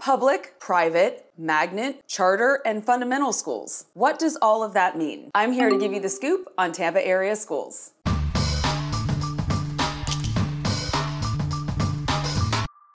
Public, private, magnet, charter, and fundamental schools. What does all of that mean? I'm here to give you the scoop on Tampa area schools.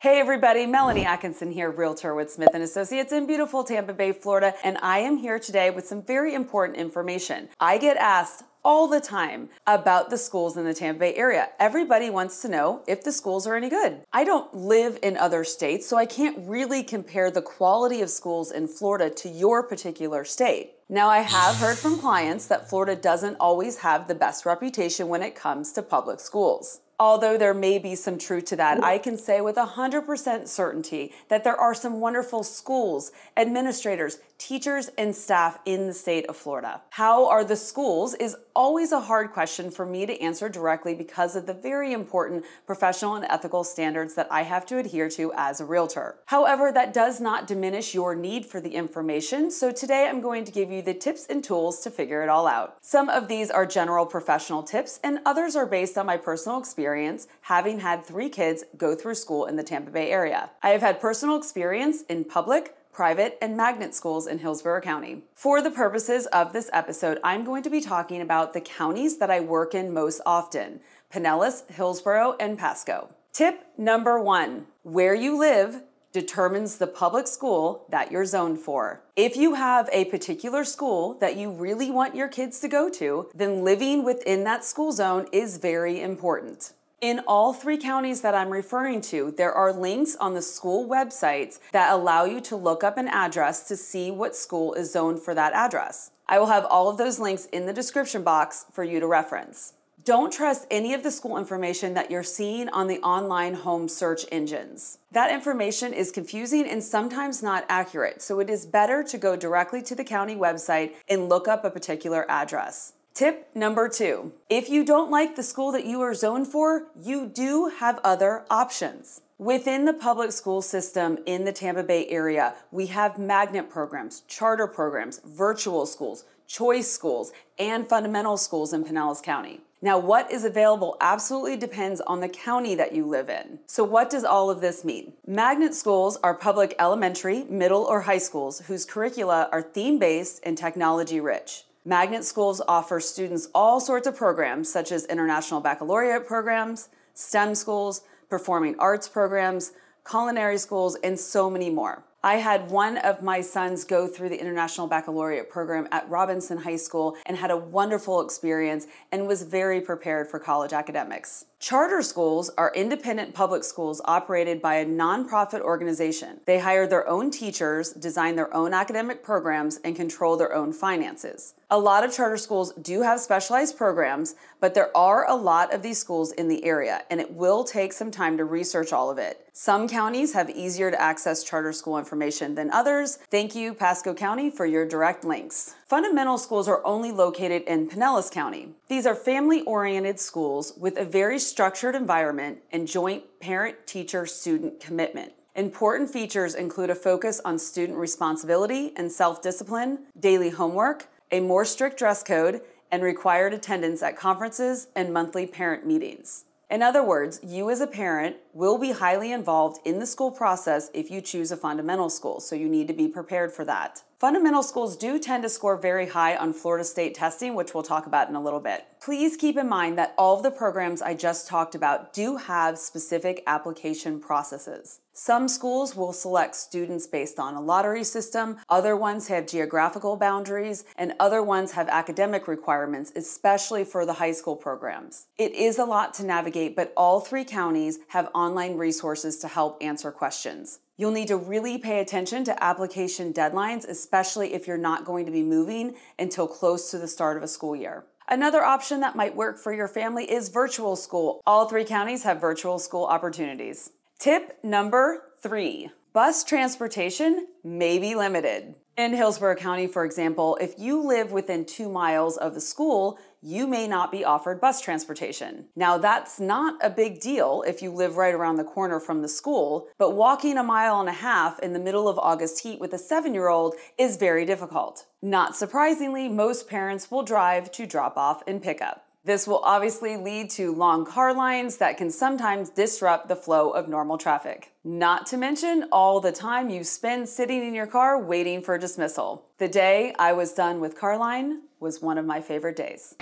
Hey everybody, Melanie Atkinson here, realtor with Smith and Associates in beautiful Tampa Bay, Florida, and I am here today with some very important information. I get asked all the time about the schools in the Tampa Bay area. Everybody wants to know if the schools are any good. I don't live in other states, so I can't really compare the quality of schools in Florida to your particular state. Now, I have heard from clients that Florida doesn't always have the best reputation when it comes to public schools although there may be some truth to that, mm-hmm. I can say with 100% certainty that there are some wonderful schools, administrators, teachers, and staff in the state of Florida. How are the schools is always a hard question for me to answer directly because of the very important professional and ethical standards that I have to adhere to as a realtor. However, that does not diminish your need for the information, so today I'm going to give you the tips and tools to figure it all out. Some of these are general professional tips, and others are based on my personal experience, having had three kids go through school in the Tampa Bay area. I have had personal experience in public, private, and magnet schools in Hillsborough County. For the purposes of this episode, I'm going to be talking about the counties that I work in most often Pinellas, Hillsborough, and Pasco. Tip number one where you live determines the public school that you're zoned for. If you have a particular school that you really want your kids to go to, then living within that school zone is very important. In all three counties that I'm referring to, there are links on the school websites that allow you to look up an address to see what school is zoned for that address. I will have all of those links in the description box for you to reference. Don't trust any of the school information that you're seeing on the online home search engines. That information is confusing and sometimes not accurate, so it is better to go directly to the county website and look up a particular address. Tip number two if you don't like the school that you are zoned for, you do have other options. Within the public school system in the Tampa Bay area, we have magnet programs, charter programs, virtual schools, choice schools, and fundamental schools in Pinellas County. Now, what is available absolutely depends on the county that you live in. So, what does all of this mean? Magnet schools are public elementary, middle, or high schools whose curricula are theme based and technology rich. Magnet schools offer students all sorts of programs, such as international baccalaureate programs, STEM schools, performing arts programs, culinary schools, and so many more. I had one of my sons go through the International Baccalaureate program at Robinson High School and had a wonderful experience and was very prepared for college academics. Charter schools are independent public schools operated by a nonprofit organization. They hire their own teachers, design their own academic programs, and control their own finances. A lot of charter schools do have specialized programs, but there are a lot of these schools in the area, and it will take some time to research all of it. Some counties have easier to access charter school information than others. Thank you, Pasco County, for your direct links. Fundamental schools are only located in Pinellas County. These are family oriented schools with a very structured environment and joint parent teacher student commitment. Important features include a focus on student responsibility and self discipline, daily homework, a more strict dress code, and required attendance at conferences and monthly parent meetings. In other words, you as a parent will be highly involved in the school process if you choose a fundamental school, so you need to be prepared for that. Fundamental schools do tend to score very high on Florida State testing, which we'll talk about in a little bit. Please keep in mind that all of the programs I just talked about do have specific application processes. Some schools will select students based on a lottery system, other ones have geographical boundaries, and other ones have academic requirements, especially for the high school programs. It is a lot to navigate, but all three counties have online resources to help answer questions. You'll need to really pay attention to application deadlines, especially if you're not going to be moving until close to the start of a school year. Another option that might work for your family is virtual school. All three counties have virtual school opportunities. Tip number three bus transportation may be limited. In Hillsborough County, for example, if you live within two miles of the school, you may not be offered bus transportation. Now, that's not a big deal if you live right around the corner from the school, but walking a mile and a half in the middle of August heat with a seven year old is very difficult. Not surprisingly, most parents will drive to drop off and pick up. This will obviously lead to long car lines that can sometimes disrupt the flow of normal traffic. Not to mention all the time you spend sitting in your car waiting for dismissal. The day I was done with Carline was one of my favorite days.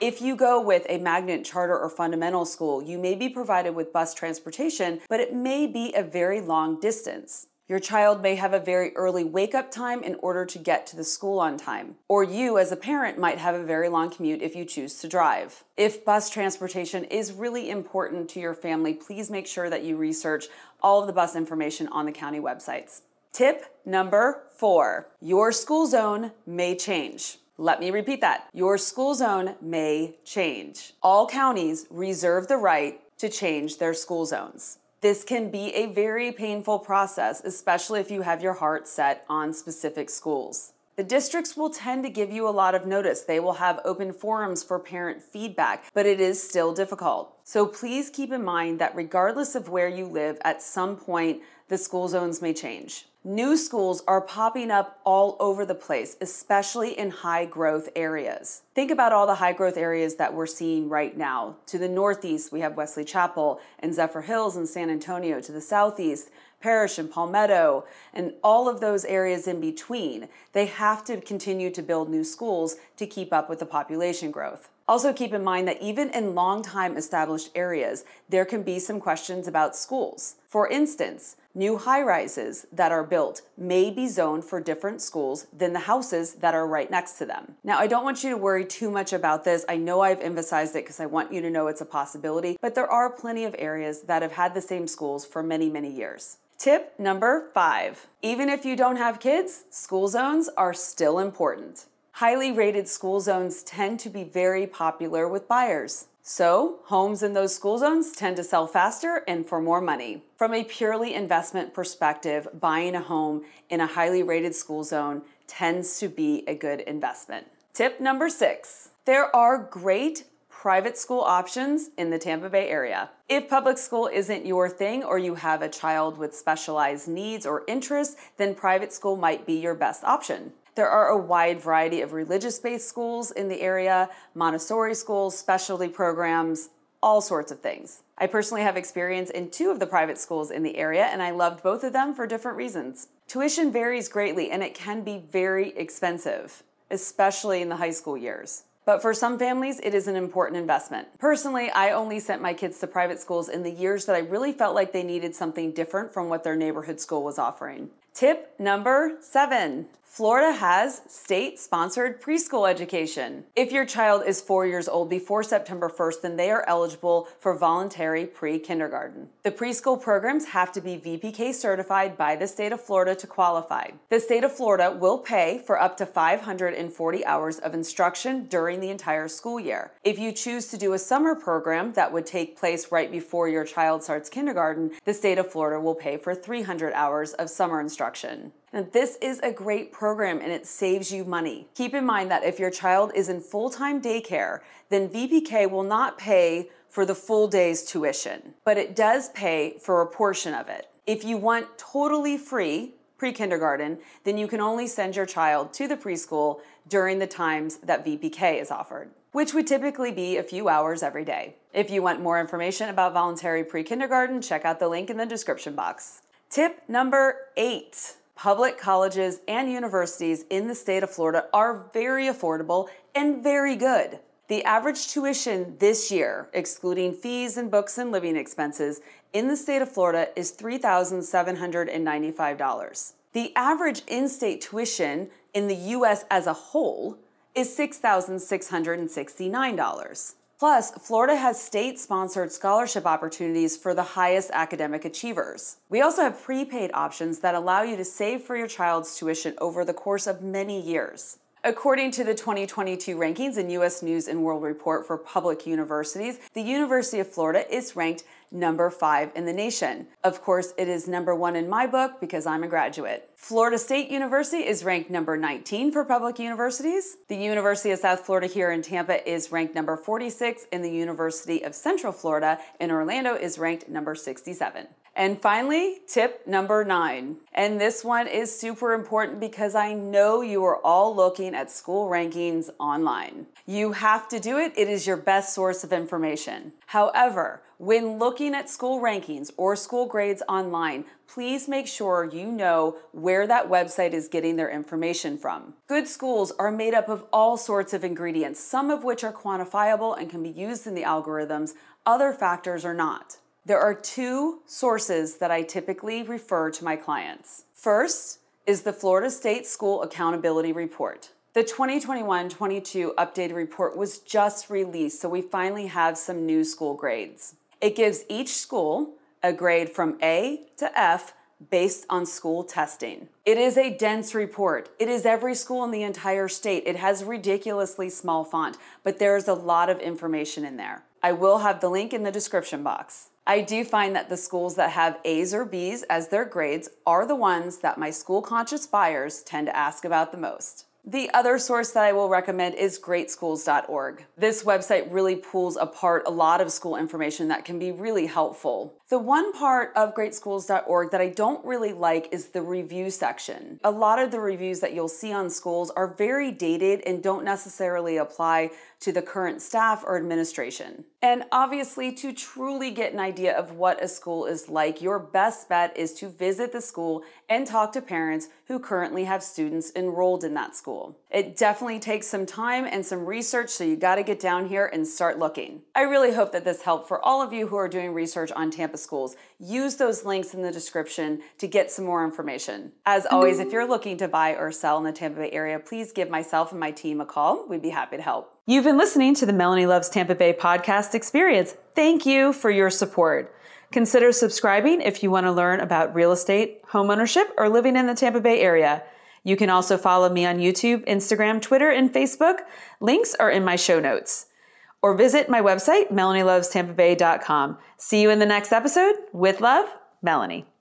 If you go with a magnet charter or fundamental school, you may be provided with bus transportation, but it may be a very long distance. Your child may have a very early wake up time in order to get to the school on time. Or you, as a parent, might have a very long commute if you choose to drive. If bus transportation is really important to your family, please make sure that you research all of the bus information on the county websites. Tip number four your school zone may change. Let me repeat that. Your school zone may change. All counties reserve the right to change their school zones. This can be a very painful process, especially if you have your heart set on specific schools. The districts will tend to give you a lot of notice. They will have open forums for parent feedback, but it is still difficult. So please keep in mind that regardless of where you live, at some point the school zones may change. New schools are popping up all over the place, especially in high growth areas. Think about all the high growth areas that we're seeing right now. To the northeast, we have Wesley Chapel and Zephyrhills and San Antonio. To the southeast, Parrish and Palmetto, and all of those areas in between. They have to continue to build new schools to keep up with the population growth. Also, keep in mind that even in long time established areas, there can be some questions about schools. For instance, new high rises that are built may be zoned for different schools than the houses that are right next to them. Now, I don't want you to worry too much about this. I know I've emphasized it because I want you to know it's a possibility, but there are plenty of areas that have had the same schools for many, many years. Tip number five even if you don't have kids, school zones are still important. Highly rated school zones tend to be very popular with buyers. So, homes in those school zones tend to sell faster and for more money. From a purely investment perspective, buying a home in a highly rated school zone tends to be a good investment. Tip number six there are great private school options in the Tampa Bay area. If public school isn't your thing or you have a child with specialized needs or interests, then private school might be your best option. There are a wide variety of religious based schools in the area, Montessori schools, specialty programs, all sorts of things. I personally have experience in two of the private schools in the area, and I loved both of them for different reasons. Tuition varies greatly, and it can be very expensive, especially in the high school years. But for some families, it is an important investment. Personally, I only sent my kids to private schools in the years that I really felt like they needed something different from what their neighborhood school was offering. Tip number seven Florida has state sponsored preschool education. If your child is four years old before September 1st, then they are eligible for voluntary pre kindergarten. The preschool programs have to be VPK certified by the state of Florida to qualify. The state of Florida will pay for up to 540 hours of instruction during the entire school year. If you choose to do a summer program that would take place right before your child starts kindergarten, the state of Florida will pay for 300 hours of summer instruction. Now, this is a great program and it saves you money. Keep in mind that if your child is in full time daycare, then VPK will not pay for the full day's tuition, but it does pay for a portion of it. If you want totally free pre kindergarten, then you can only send your child to the preschool during the times that VPK is offered, which would typically be a few hours every day. If you want more information about voluntary pre kindergarten, check out the link in the description box. Tip number eight public colleges and universities in the state of Florida are very affordable and very good. The average tuition this year, excluding fees and books and living expenses, in the state of Florida is $3,795. The average in state tuition in the US as a whole is $6,669. Plus, Florida has state sponsored scholarship opportunities for the highest academic achievers. We also have prepaid options that allow you to save for your child's tuition over the course of many years. According to the 2022 rankings in US News and World Report for public universities, the University of Florida is ranked number five in the nation. Of course, it is number one in my book because I'm a graduate. Florida State University is ranked number 19 for public universities. The University of South Florida here in Tampa is ranked number 46, and the University of Central Florida in Orlando is ranked number 67. And finally, tip number nine. And this one is super important because I know you are all looking at school rankings online. You have to do it, it is your best source of information. However, when looking at school rankings or school grades online, please make sure you know where that website is getting their information from. Good schools are made up of all sorts of ingredients, some of which are quantifiable and can be used in the algorithms, other factors are not. There are two sources that I typically refer to my clients. First is the Florida State School Accountability Report. The 2021 22 updated report was just released, so we finally have some new school grades. It gives each school a grade from A to F based on school testing. It is a dense report. It is every school in the entire state. It has ridiculously small font, but there's a lot of information in there. I will have the link in the description box. I do find that the schools that have A's or B's as their grades are the ones that my school conscious buyers tend to ask about the most. The other source that I will recommend is greatschools.org. This website really pulls apart a lot of school information that can be really helpful. The one part of greatschools.org that I don't really like is the review section. A lot of the reviews that you'll see on schools are very dated and don't necessarily apply to the current staff or administration. And obviously, to truly get an idea of what a school is like, your best bet is to visit the school and talk to parents who currently have students enrolled in that school. It definitely takes some time and some research, so you got to get down here and start looking. I really hope that this helped for all of you who are doing research on Tampa schools. Use those links in the description to get some more information. As mm-hmm. always, if you're looking to buy or sell in the Tampa Bay area, please give myself and my team a call. We'd be happy to help. You've been listening to the Melanie Loves Tampa Bay podcast experience. Thank you for your support. Consider subscribing if you want to learn about real estate, homeownership, or living in the Tampa Bay area. You can also follow me on YouTube, Instagram, Twitter, and Facebook. Links are in my show notes or visit my website, melanielovestampabay.com. See you in the next episode. With love, Melanie.